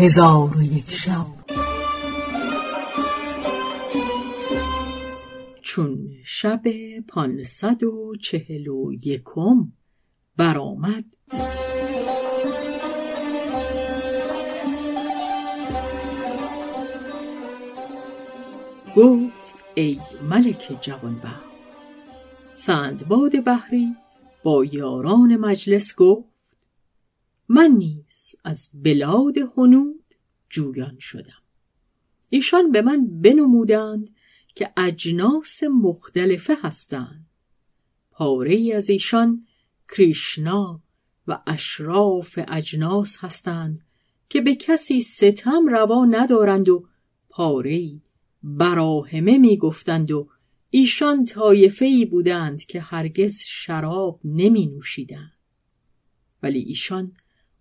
هزار و یک شب. چون شب پانصد و چهل و یکم برآمد. گفت ای ملک جوانبخت سندباد بحری با یاران مجلس گفت من نیز از بلاد هنود جویان شدم. ایشان به من بنمودند که اجناس مختلفه هستند. پاره از ایشان کریشنا و اشراف اجناس هستند که به کسی ستم روا ندارند و پاره براهمه می گفتند و ایشان طایفه بودند که هرگز شراب نمی نوشیدند ولی ایشان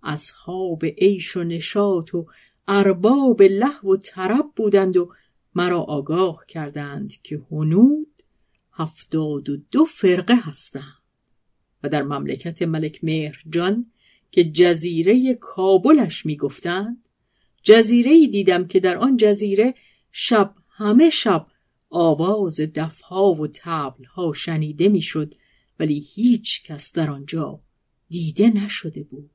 اصحاب عیش و نشاط و ارباب لهو و طرب بودند و مرا آگاه کردند که هنود هفتاد و دو فرقه هستند. و در مملکت ملک مهر جان که جزیره کابلش می‌گفتند جزیره دیدم که در آن جزیره شب همه شب آواز دفها و تبلها شنیده می‌شد ولی هیچ کس در آنجا دیده نشده بود.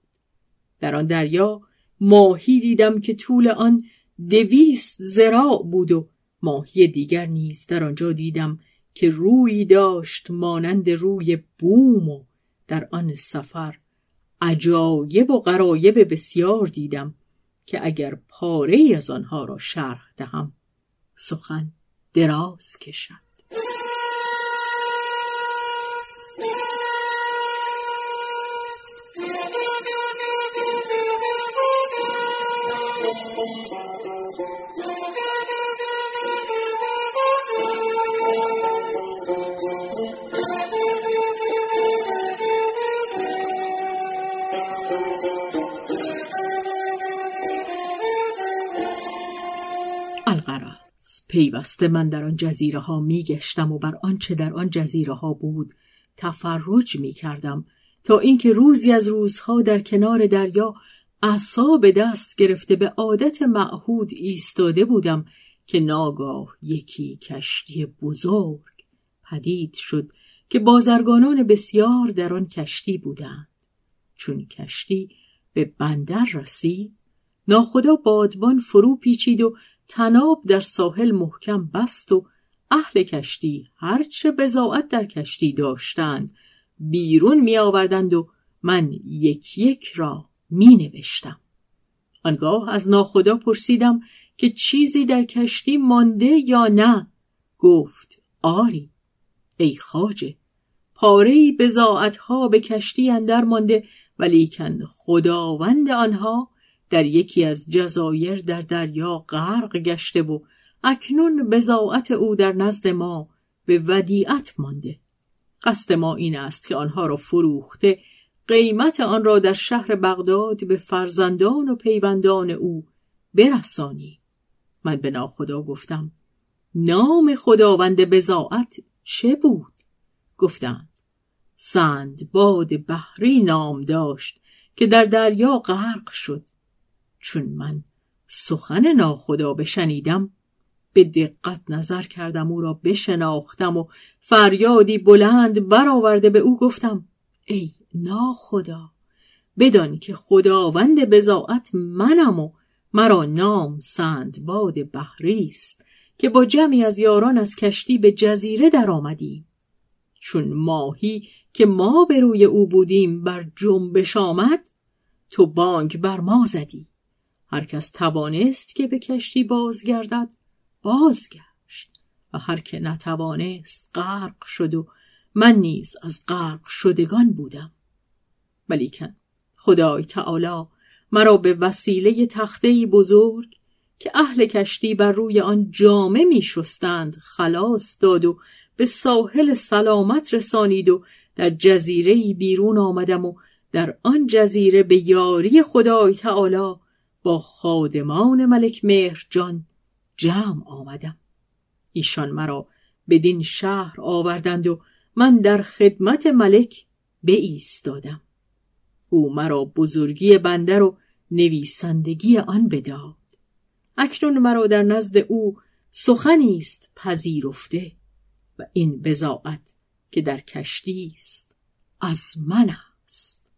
در آن دریا ماهی دیدم که طول آن دویست زراع بود و ماهی دیگر نیز در آنجا دیدم که روی داشت مانند روی بوم و در آن سفر عجایب و غرایب بسیار دیدم که اگر پاره از آنها را شرح دهم سخن دراز کشد. پیوسته من در آن جزیره ها می گشتم و بر آنچه در آن جزیره ها بود تفرج می کردم تا اینکه روزی از روزها در کنار دریا عصا به دست گرفته به عادت معهود ایستاده بودم که ناگاه یکی کشتی بزرگ پدید شد که بازرگانان بسیار در آن کشتی بودند. چون کشتی به بندر رسید ناخدا بادبان فرو پیچید و تناب در ساحل محکم بست و اهل کشتی هرچه بزاعت در کشتی داشتند بیرون می آوردند و من یک یک را می نوشتم. آنگاه از ناخدا پرسیدم که چیزی در کشتی مانده یا نه گفت آری ای خاجه پاره ها به کشتی اندر مانده ولیکن خداوند آنها در یکی از جزایر در دریا غرق گشته و اکنون بزاعت او در نزد ما به ودیعت مانده. قصد ما این است که آنها را فروخته قیمت آن را در شهر بغداد به فرزندان و پیوندان او برسانی. من به ناخدا گفتم نام خداوند بزاعت چه بود؟ گفتند سند باد بحری نام داشت که در دریا غرق شد. چون من سخن ناخدا بشنیدم به دقت نظر کردم او را بشناختم و فریادی بلند برآورده به او گفتم ای ناخدا بدان که خداوند بزاعت منم و مرا نام سندباد بحری است که با جمعی از یاران از کشتی به جزیره در آمدیم چون ماهی که ما به روی او بودیم بر جنبش آمد تو بانک بر ما زدی. هر کس توانست که به کشتی بازگردد بازگشت. و هر که نتوانست غرق شد و من نیز از غرق شدگان بودم. ولیکن خدای تعالی مرا به وسیله تخته بزرگ که اهل کشتی بر روی آن جامه می شستند خلاص داد و به ساحل سلامت رسانید و در جزیره بیرون آمدم و در آن جزیره به یاری خدای تعالی با خادمان ملک مهر جان جمع آمدم. ایشان مرا بدین شهر آوردند و من در خدمت ملک ایستادم او مرا بزرگی بندر و نویسندگی آن بداد. اکنون مرا در نزد او سخنی است پذیرفته و این بزاعت که در کشتی است از من است.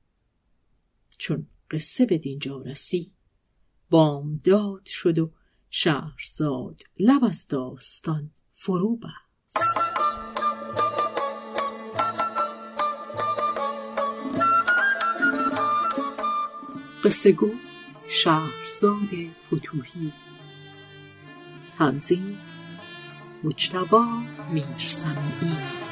چون قصه به دینجا رسید. بامداد شد و شهرزاد لب از داستان فرو بست. قصه گو شهرزاد فتوهی تنظیم مجتبا میرسمی